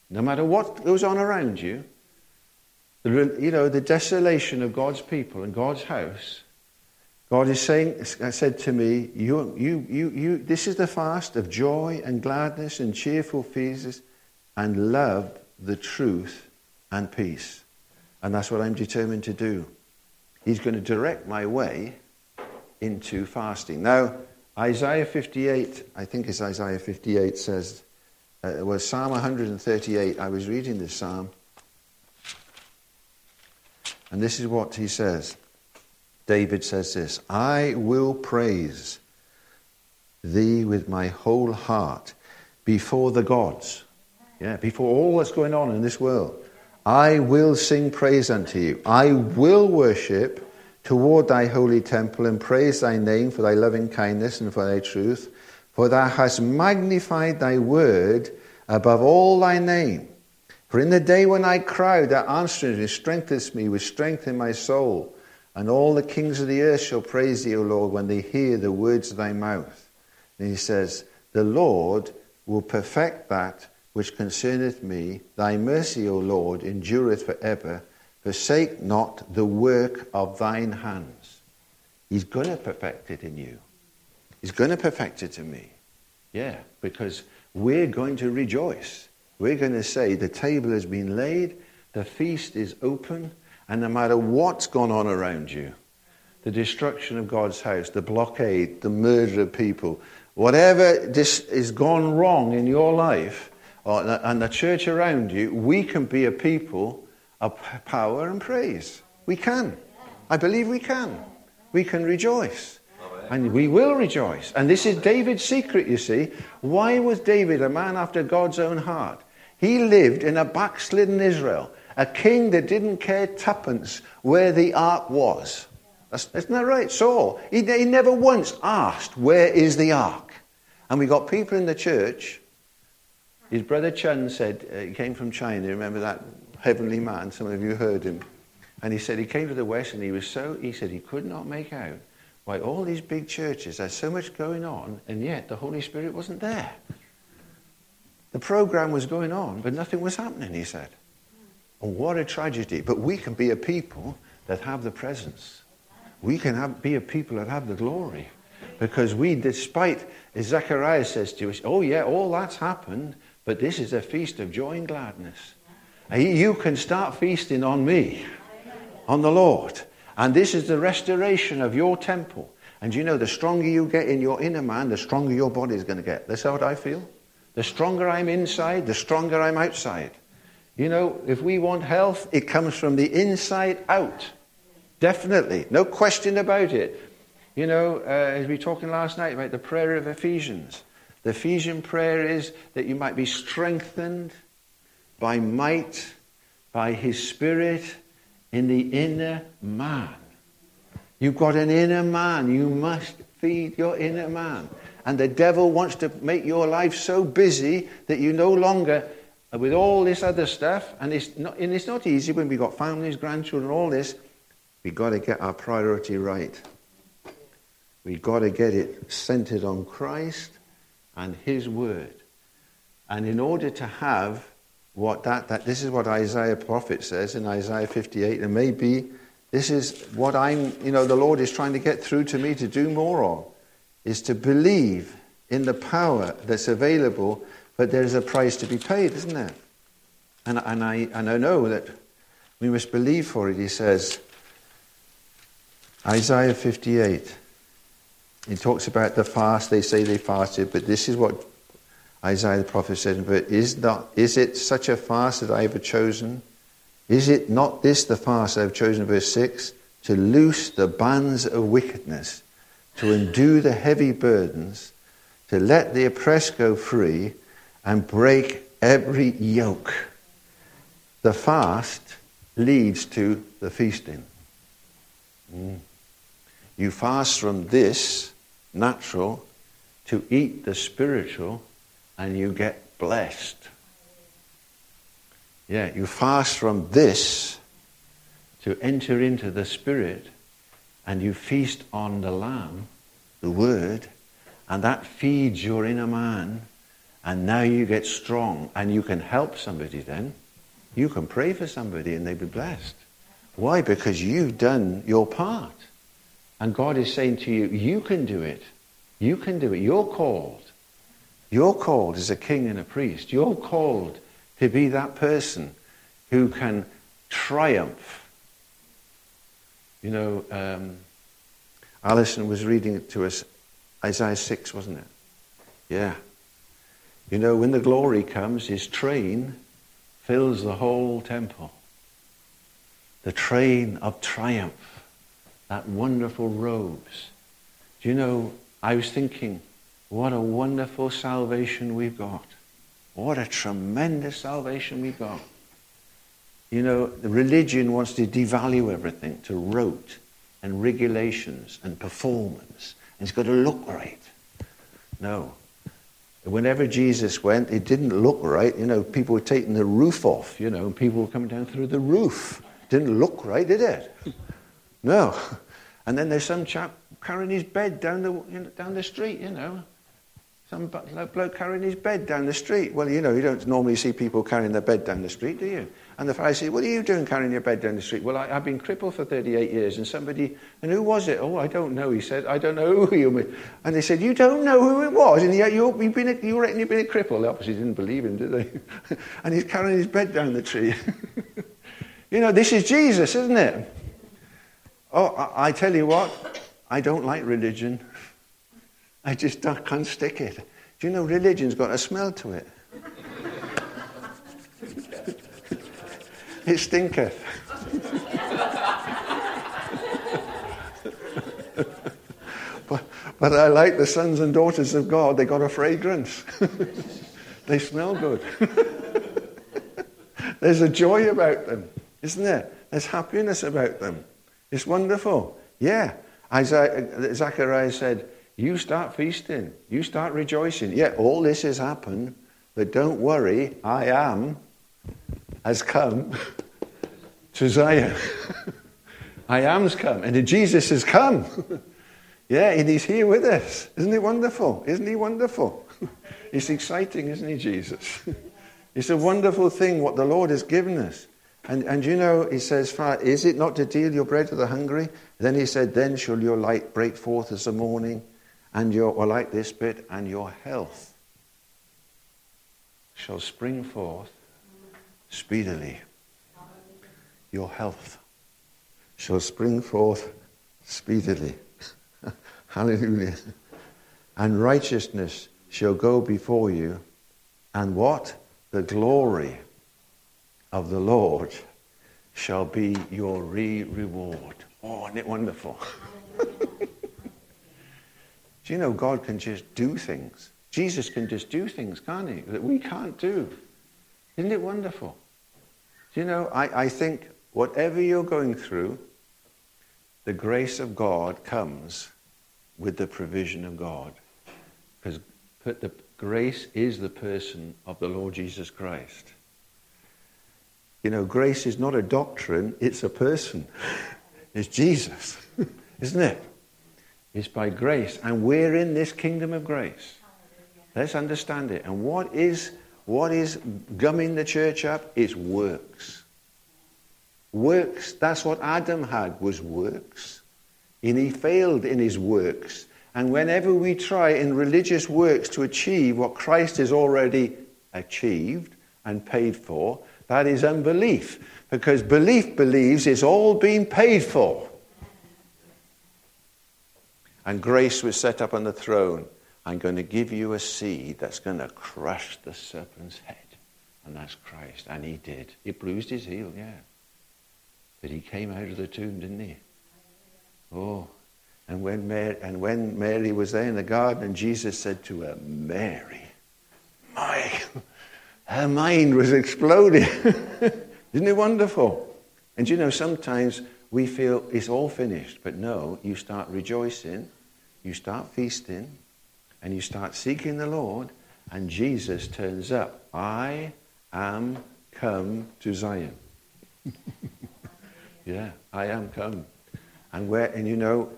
No matter what goes on around you, the, you know, the desolation of God's people and God's house, God is saying, said to me, you, you, you, you, this is the fast of joy and gladness and cheerful feasts and love, the truth and peace. And that's what I'm determined to do. He's going to direct my way into fasting. Now, Isaiah 58, I think it's Isaiah 58, says, uh, it was Psalm 138. I was reading this psalm. And this is what he says. David says this I will praise thee with my whole heart before the gods. Yeah, before all that's going on in this world. I will sing praise unto you. I will worship toward thy holy temple and praise thy name for thy loving kindness and for thy truth. For thou hast magnified thy word above all thy name. For in the day when I cried, thou answeredst and strengthenest me with strength in my soul. And all the kings of the earth shall praise thee, O Lord, when they hear the words of thy mouth. And he says, The Lord will perfect that which concerneth me. Thy mercy, O Lord, endureth for ever. Forsake not the work of thine hands. He's going to perfect it in you. He's going to perfect it in me. Yeah, because we're going to rejoice. We're going to say, The table has been laid, the feast is open, and no matter what's gone on around you, the destruction of God's house, the blockade, the murder of people, whatever this is gone wrong in your life uh, or, and the church around you, we can be a people of power and praise. We can. I believe we can. We can rejoice. And we will rejoice. And this is David's secret, you see. Why was David a man after God's own heart? He lived in a backslidden Israel, a king that didn't care tuppence where the ark was. Isn't that right? Saul, he, he never once asked, Where is the ark? And we got people in the church. His brother Chun said, uh, he came from China, remember that heavenly man? Some of you heard him. And he said he came to the West and he was so, he said he could not make out why all these big churches, there's so much going on, and yet the Holy Spirit wasn't there. The program was going on, but nothing was happening, he said. And what a tragedy. But we can be a people that have the presence. We can have, be a people that have the glory. Because we, despite, as Zechariah says to us, oh yeah, all that's happened, but this is a feast of joy and gladness. You can start feasting on me, on the Lord. And this is the restoration of your temple. And you know, the stronger you get in your inner man, the stronger your body is going to get. That's how I feel. The stronger I'm inside, the stronger I'm outside. You know, if we want health, it comes from the inside out. Definitely. No question about it. You know, uh, as we were talking last night about the prayer of Ephesians, the Ephesian prayer is that you might be strengthened by might, by his spirit in the inner man. You've got an inner man. You must feed your inner man. And the devil wants to make your life so busy that you no longer, with all this other stuff, and it's not, and it's not easy when we've got families, grandchildren, all this, we've got to get our priority right. We've got to get it centered on Christ and His Word. And in order to have what that, that this is what Isaiah prophet says in Isaiah 58, and maybe this is what I'm, you know, the Lord is trying to get through to me to do more of, is to believe in the power that's available, but there's a price to be paid, isn't there? And, and, I, and I know that we must believe for it, he says. Isaiah 58. He talks about the fast. They say they fasted, but this is what Isaiah the prophet said, but is, not, is it such a fast that I have chosen? Is it not this the fast I have chosen, verse 6? To loose the bands of wickedness, to undo the heavy burdens, to let the oppressed go free, and break every yoke. The fast leads to the feasting. Mm. You fast from this natural to eat the spiritual and you get blessed. Yeah, you fast from this to enter into the Spirit, and you feast on the Lamb, the Word, and that feeds your inner man, and now you get strong, and you can help somebody then. You can pray for somebody and they'll be blessed. Why? Because you've done your part. And God is saying to you, you can do it. You can do it. You're called. You're called as a king and a priest. You're called to be that person who can triumph. You know, um, Alison was reading it to us Isaiah 6, wasn't it? Yeah. You know, when the glory comes, his train fills the whole temple. The train of triumph, that wonderful robes. Do you know, I was thinking, what a wonderful salvation we've got. What a tremendous salvation we've got. You know, religion wants to devalue everything to rote and regulations and performance. And it's got to look right. No. Whenever Jesus went, it didn't look right. You know, people were taking the roof off, you know, and people were coming down through the roof. Didn't look right, did it? No. And then there's some chap carrying his bed down the, you know, down the street, you know. Some bloke carrying his bed down the street. Well, you know, you don't normally see people carrying their bed down the street, do you? And the Pharisee said, What are you doing carrying your bed down the street? Well, I, have been crippled for 38 years. And somebody, and who was it? Oh, I don't know. He said, I don't know who you were. And they said, You don't know who it was? And yet you, have been a, you reckon you've been a cripple? They obviously didn't believe him, did they? and he's carrying his bed down the tree. you know, this is Jesus, isn't it? Oh, I, I tell you what, I don't like religion. I just can't stick it. Do you know religion's got a smell to it? It stinketh. but, but I like the sons and daughters of God. They got a fragrance. they smell good. There's a joy about them, isn't there? There's happiness about them. It's wonderful. Yeah. Isaiah, uh, Zechariah said, You start feasting, you start rejoicing. Yeah, all this has happened, but don't worry, I am has come to Zion. I am's come. And Jesus has come. yeah, and he's here with us. Isn't it wonderful? Isn't he wonderful? it's exciting, isn't he, Jesus? it's a wonderful thing what the Lord has given us. And, and you know, he says, Is it not to deal your bread to the hungry? Then he said, Then shall your light break forth as the morning, and your, or like this bit, and your health shall spring forth speedily. Your health shall spring forth speedily. Hallelujah. And righteousness shall go before you. And what? The glory of the Lord shall be your re reward. Oh, isn't it wonderful? do you know God can just do things? Jesus can just do things, can't he? That we can't do. Isn't it wonderful? Do you know, I, I think whatever you're going through, the grace of God comes with the provision of God. Because the grace is the person of the Lord Jesus Christ. You know, grace is not a doctrine, it's a person. It's Jesus, isn't it? It's by grace. And we're in this kingdom of grace. Let's understand it. And what is what is gumming the church up? is works. Works, that's what Adam had, was works. And he failed in his works. And whenever we try in religious works to achieve what Christ has already achieved and paid for, that is unbelief. Because belief believes it's all been paid for. And grace was set up on the throne. I'm going to give you a seed that's going to crush the serpent's head. And that's Christ. And he did. He bruised his heel, yeah. But he came out of the tomb, didn't he? Oh. And when Mary, and when Mary was there in the garden, and Jesus said to her, Mary, my, her mind was exploding. Isn't it wonderful? And you know, sometimes we feel it's all finished, but no, you start rejoicing, you start feasting, and you start seeking the Lord, and Jesus turns up. I am come to Zion. yeah, I am come. And where, and you know,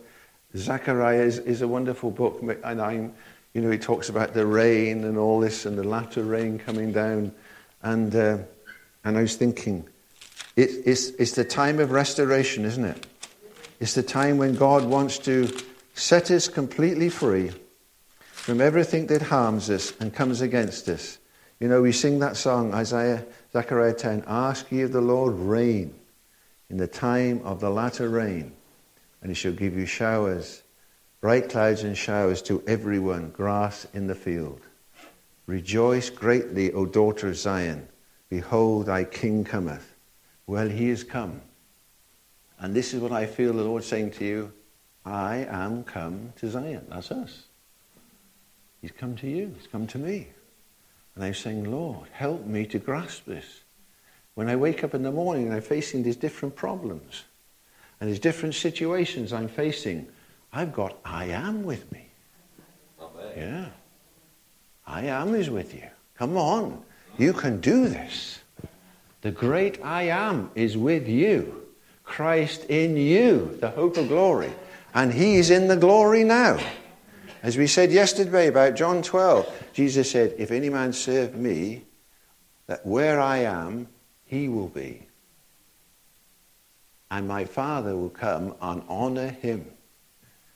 Zechariah is, is a wonderful book, and I'm, you know, he talks about the rain and all this, and the latter rain coming down, and uh, and I was thinking, it, it's it's the time of restoration, isn't it? It's the time when God wants to set us completely free from everything that harms us and comes against us. You know, we sing that song, Isaiah, Zechariah 10, Ask ye of the Lord rain in the time of the latter rain, and he shall give you showers bright clouds and showers to everyone, grass in the field. Rejoice greatly, O daughter of Zion. Behold, thy king cometh. Well, he is come. And this is what I feel the Lord saying to you I am come to Zion. That's us. He's come to you, he's come to me. And I'm saying, Lord, help me to grasp this. When I wake up in the morning and I'm facing these different problems and these different situations I'm facing, I've got I am with me. Yeah. I am is with you. Come on. You can do this. The great I am is with you. Christ in you, the hope of glory. And he's in the glory now. As we said yesterday about John 12, Jesus said, If any man serve me, that where I am, he will be. And my Father will come and honor him.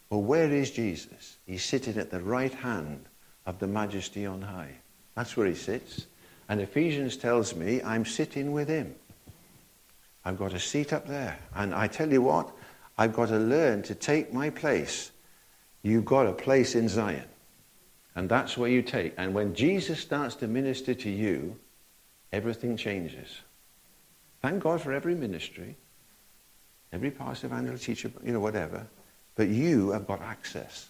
Well, where is Jesus? He's sitting at the right hand of the majesty on high. That's where he sits. And Ephesians tells me I'm sitting with him. I've got a seat up there. And I tell you what, I've got to learn to take my place. You've got a place in Zion. And that's where you take. And when Jesus starts to minister to you, everything changes. Thank God for every ministry, every pastor, evangelist, teacher, you know, whatever. But you have got access.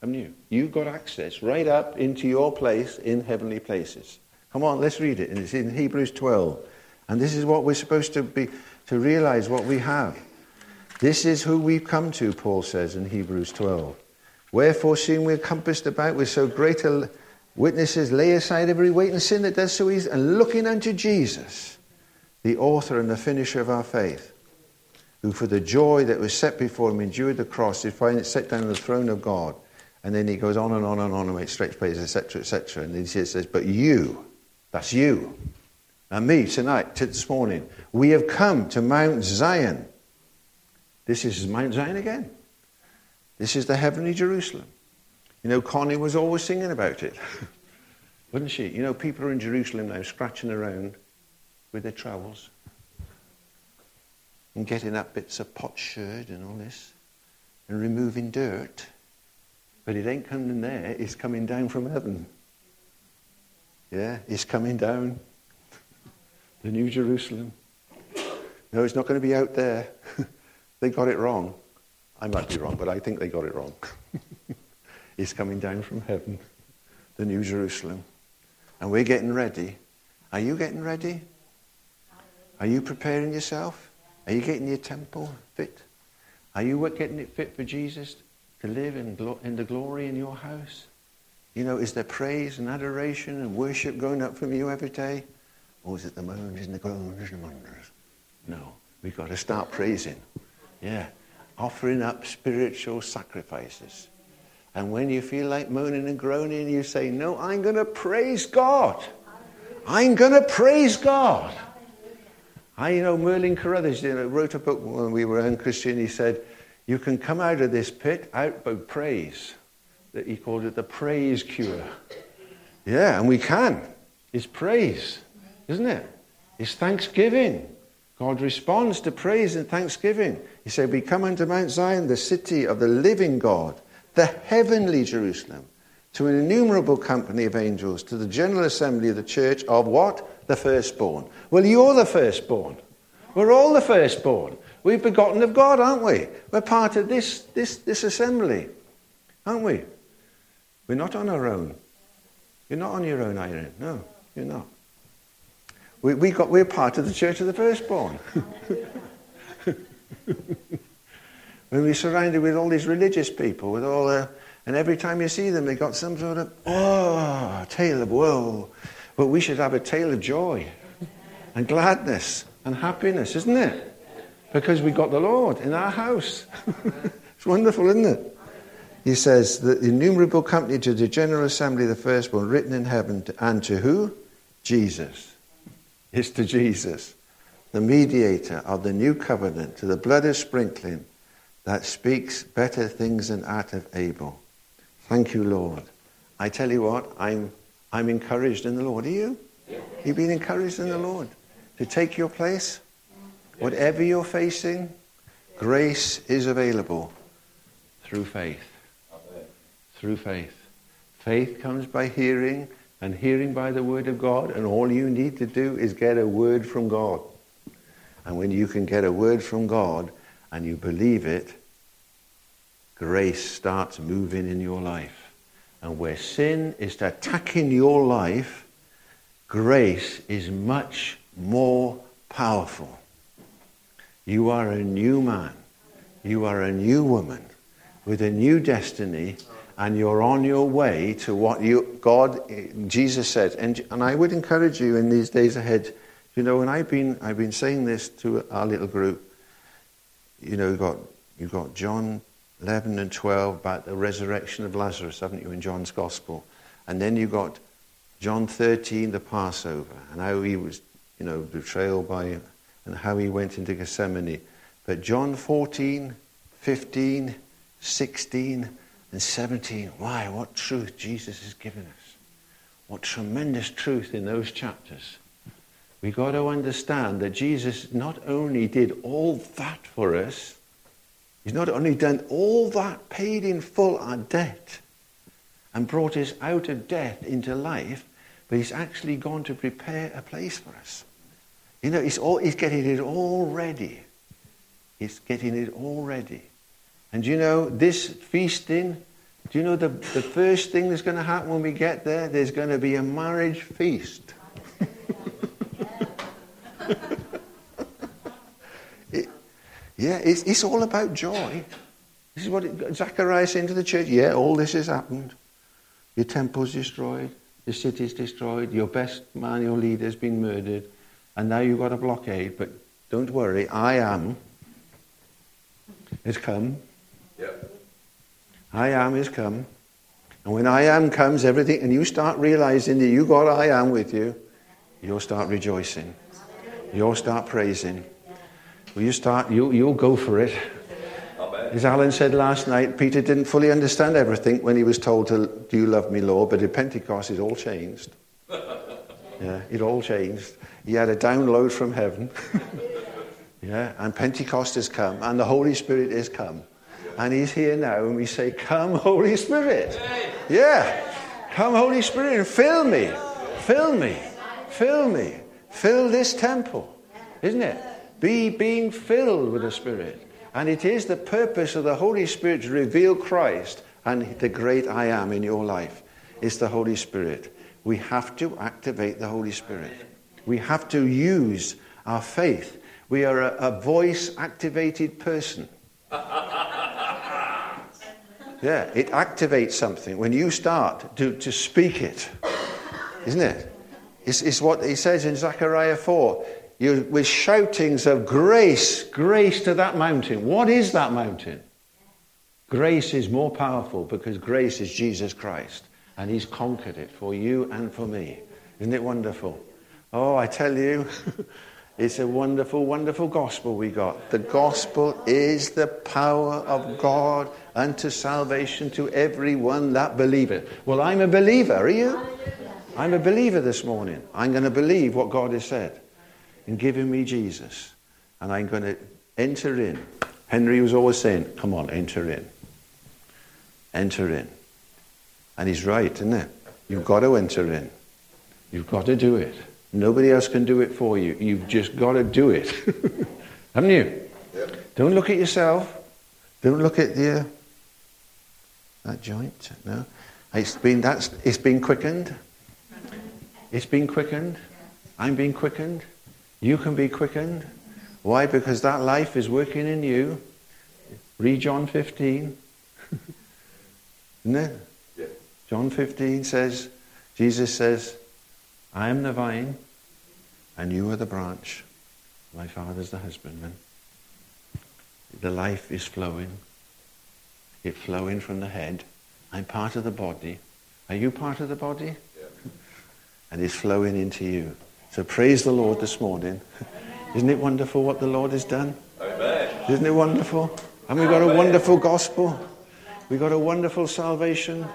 Haven't you? You've got access right up into your place in heavenly places. Come on, let's read it. And it's in Hebrews 12. And this is what we're supposed to be, to realize what we have. This is who we've come to, Paul says in Hebrews 12. Wherefore, seeing we're compassed about with so great a witnesses, lay aside every weight and sin that does so easily, and looking unto Jesus, the author and the finisher of our faith, who for the joy that was set before him endured the cross, did find it set down on the throne of God. And then he goes on and on and on and makes stretch praise, etc., etc. And then he says, But you, that's you, and me tonight, this morning, we have come to Mount Zion. This is Mount Zion again. This is the heavenly Jerusalem. You know, Connie was always singing about it, wasn't she? You know, people are in Jerusalem now scratching around with their trowels and getting up bits of potsherd and all this and removing dirt. But it ain't coming there, it's coming down from heaven. Yeah, it's coming down. The New Jerusalem. No, it's not going to be out there. they got it wrong. I might be wrong, but I think they got it wrong. He's coming down from heaven, the New Jerusalem. And we're getting ready. Are you getting ready? Are you preparing yourself? Are you getting your temple fit? Are you getting it fit for Jesus to live in, glo- in the glory in your house? You know, is there praise and adoration and worship going up from you every day? Or is it the moans and the groans and the wonders? No, we've got to start praising. Yeah, offering up spiritual sacrifices. And when you feel like moaning and groaning, you say, No, I'm going to praise God. I'm going to praise God. I, know, Merlin Carothers you know, wrote a book when we were in Christian. He said, You can come out of this pit out by praise. He called it the praise cure. Yeah, and we can. It's praise, isn't it? It's thanksgiving. God responds to praise and thanksgiving. He said, We come unto Mount Zion, the city of the living God, the heavenly Jerusalem, to an innumerable company of angels, to the general assembly of the church of what? The firstborn. Well, you're the firstborn. We're all the firstborn. We've begotten of God, aren't we? We're part of this, this, this assembly, aren't we? We're not on our own. You're not on your own, Irene. No, you're not. We, we got, we're part of the church of the firstborn. when we're surrounded with all these religious people, with all the, and every time you see them, they got some sort of, oh, tale of woe. But we should have a tale of joy and gladness and happiness, isn't it? Because we got the Lord in our house. it's wonderful, isn't it? He says, the innumerable company to the general assembly of the firstborn, written in heaven, and to who? Jesus. It's to Jesus the mediator of the new covenant, to the blood of sprinkling that speaks better things than that of Abel. Thank you, Lord. I tell you what, I'm, I'm encouraged in the Lord. Are you? You've been encouraged in the Lord to take your place? Whatever you're facing, grace is available through faith. Through faith. Faith comes by hearing, and hearing by the word of God, and all you need to do is get a word from God. And when you can get a word from God and you believe it, grace starts moving in your life. And where sin is attacking your life, grace is much more powerful. You are a new man. You are a new woman with a new destiny, and you're on your way to what you, God, Jesus said. And, and I would encourage you in these days ahead, you know, and I've been, I've been saying this to our little group, you know, you've got, you've got John 11 and 12 about the resurrection of Lazarus, haven't you, in John's Gospel? And then you've got John 13, the Passover, and how he was, you know, betrayed by, and how he went into Gethsemane. But John 14, 15, 16, and 17, why? What truth Jesus has given us. What tremendous truth in those chapters. We've got to understand that Jesus not only did all that for us, He's not only done all that, paid in full our debt, and brought us out of death into life, but he's actually gone to prepare a place for us. You know, he's, all, he's getting it all ready. He's getting it all ready. And you know, this feasting, do you know the, the first thing that's going to happen when we get there? There's going to be a marriage feast. Yeah, it's, it's all about joy. This is what it, Zechariah saying to the church. Yeah, all this has happened. Your temple's destroyed. The city's destroyed. Your best man, your leader, has been murdered. And now you've got a blockade. But don't worry, I am It's come. Yep. I am has come. And when I am comes, everything, and you start realizing that you got I am with you, you'll start rejoicing. You'll start praising. Will you start? You, you'll go for it. As Alan said last night, Peter didn't fully understand everything when he was told to, Do you love me, Lord? But at Pentecost, it all changed. Yeah, it all changed. He had a download from heaven. yeah, and Pentecost has come, and the Holy Spirit is come. And he's here now, and we say, Come, Holy Spirit. Yeah, come, Holy Spirit, and fill me. Fill me. Fill me. Fill this temple. Isn't it? Be being filled with the Spirit. And it is the purpose of the Holy Spirit to reveal Christ and the great I am in your life. It's the Holy Spirit. We have to activate the Holy Spirit. We have to use our faith. We are a, a voice activated person. yeah, it activates something when you start to, to speak it, isn't it? It's, it's what he says in Zechariah 4 you, with shoutings of grace, grace to that mountain. What is that mountain? Grace is more powerful because grace is Jesus Christ, and He's conquered it for you and for me. Isn't it wonderful? Oh, I tell you, it's a wonderful, wonderful gospel we got. The gospel is the power of God unto salvation to everyone that believeth. Well, I'm a believer, are you? I'm a believer this morning. I'm going to believe what God has said in giving me Jesus. And I'm going to enter in. Henry was always saying, Come on, enter in. Enter in. And he's right, isn't it? You've got to enter in. You've got to do it. Nobody else can do it for you. You've just got to do it. Haven't you? Yep. Don't look at yourself. Don't look at the, that joint. No. It's been, that's, it's been quickened. It's been quickened. I'm being quickened. You can be quickened. Why? Because that life is working in you. Read John 15. Isn't it? Yeah. John 15 says, Jesus says, I am the vine, and you are the branch. My Father's the husbandman. The life is flowing. It's flowing from the head. I'm part of the body. Are you part of the body? Yeah. and it's flowing into you. So praise the Lord this morning. Isn't it wonderful what the Lord has done? Amen. Isn't it wonderful? And we've got a wonderful gospel. We've got a wonderful salvation.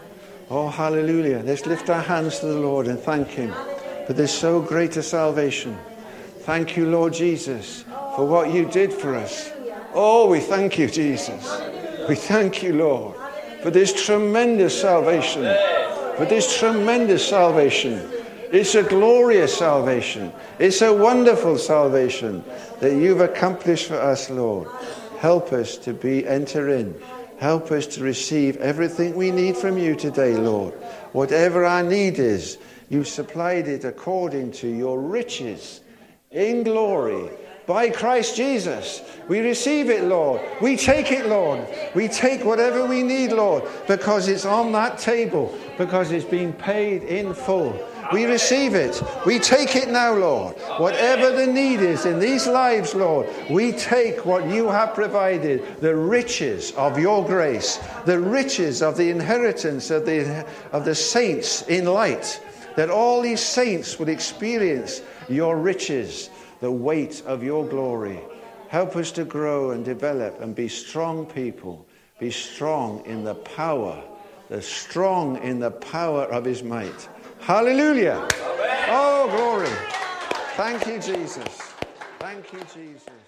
Oh, hallelujah. Let's lift our hands to the Lord and thank Him for this so great a salvation. Thank you, Lord Jesus, for what you did for us. Oh, we thank you, Jesus. We thank you, Lord, for this tremendous salvation. For this tremendous salvation. It's a glorious salvation. It's a wonderful salvation that you've accomplished for us, Lord. Help us to be enter in. Help us to receive everything we need from you today, Lord. Whatever our need is, you've supplied it according to your riches in glory by Christ Jesus. We receive it, Lord. We take it, Lord. We take whatever we need, Lord, because it's on that table, because it's been paid in full. We receive it. We take it now, Lord. Whatever the need is in these lives, Lord, we take what you have provided the riches of your grace, the riches of the inheritance of the, of the saints in light, that all these saints would experience your riches, the weight of your glory. Help us to grow and develop and be strong people. Be strong in the power, the strong in the power of his might. Hallelujah. Oh, glory. Thank you, Jesus. Thank you, Jesus.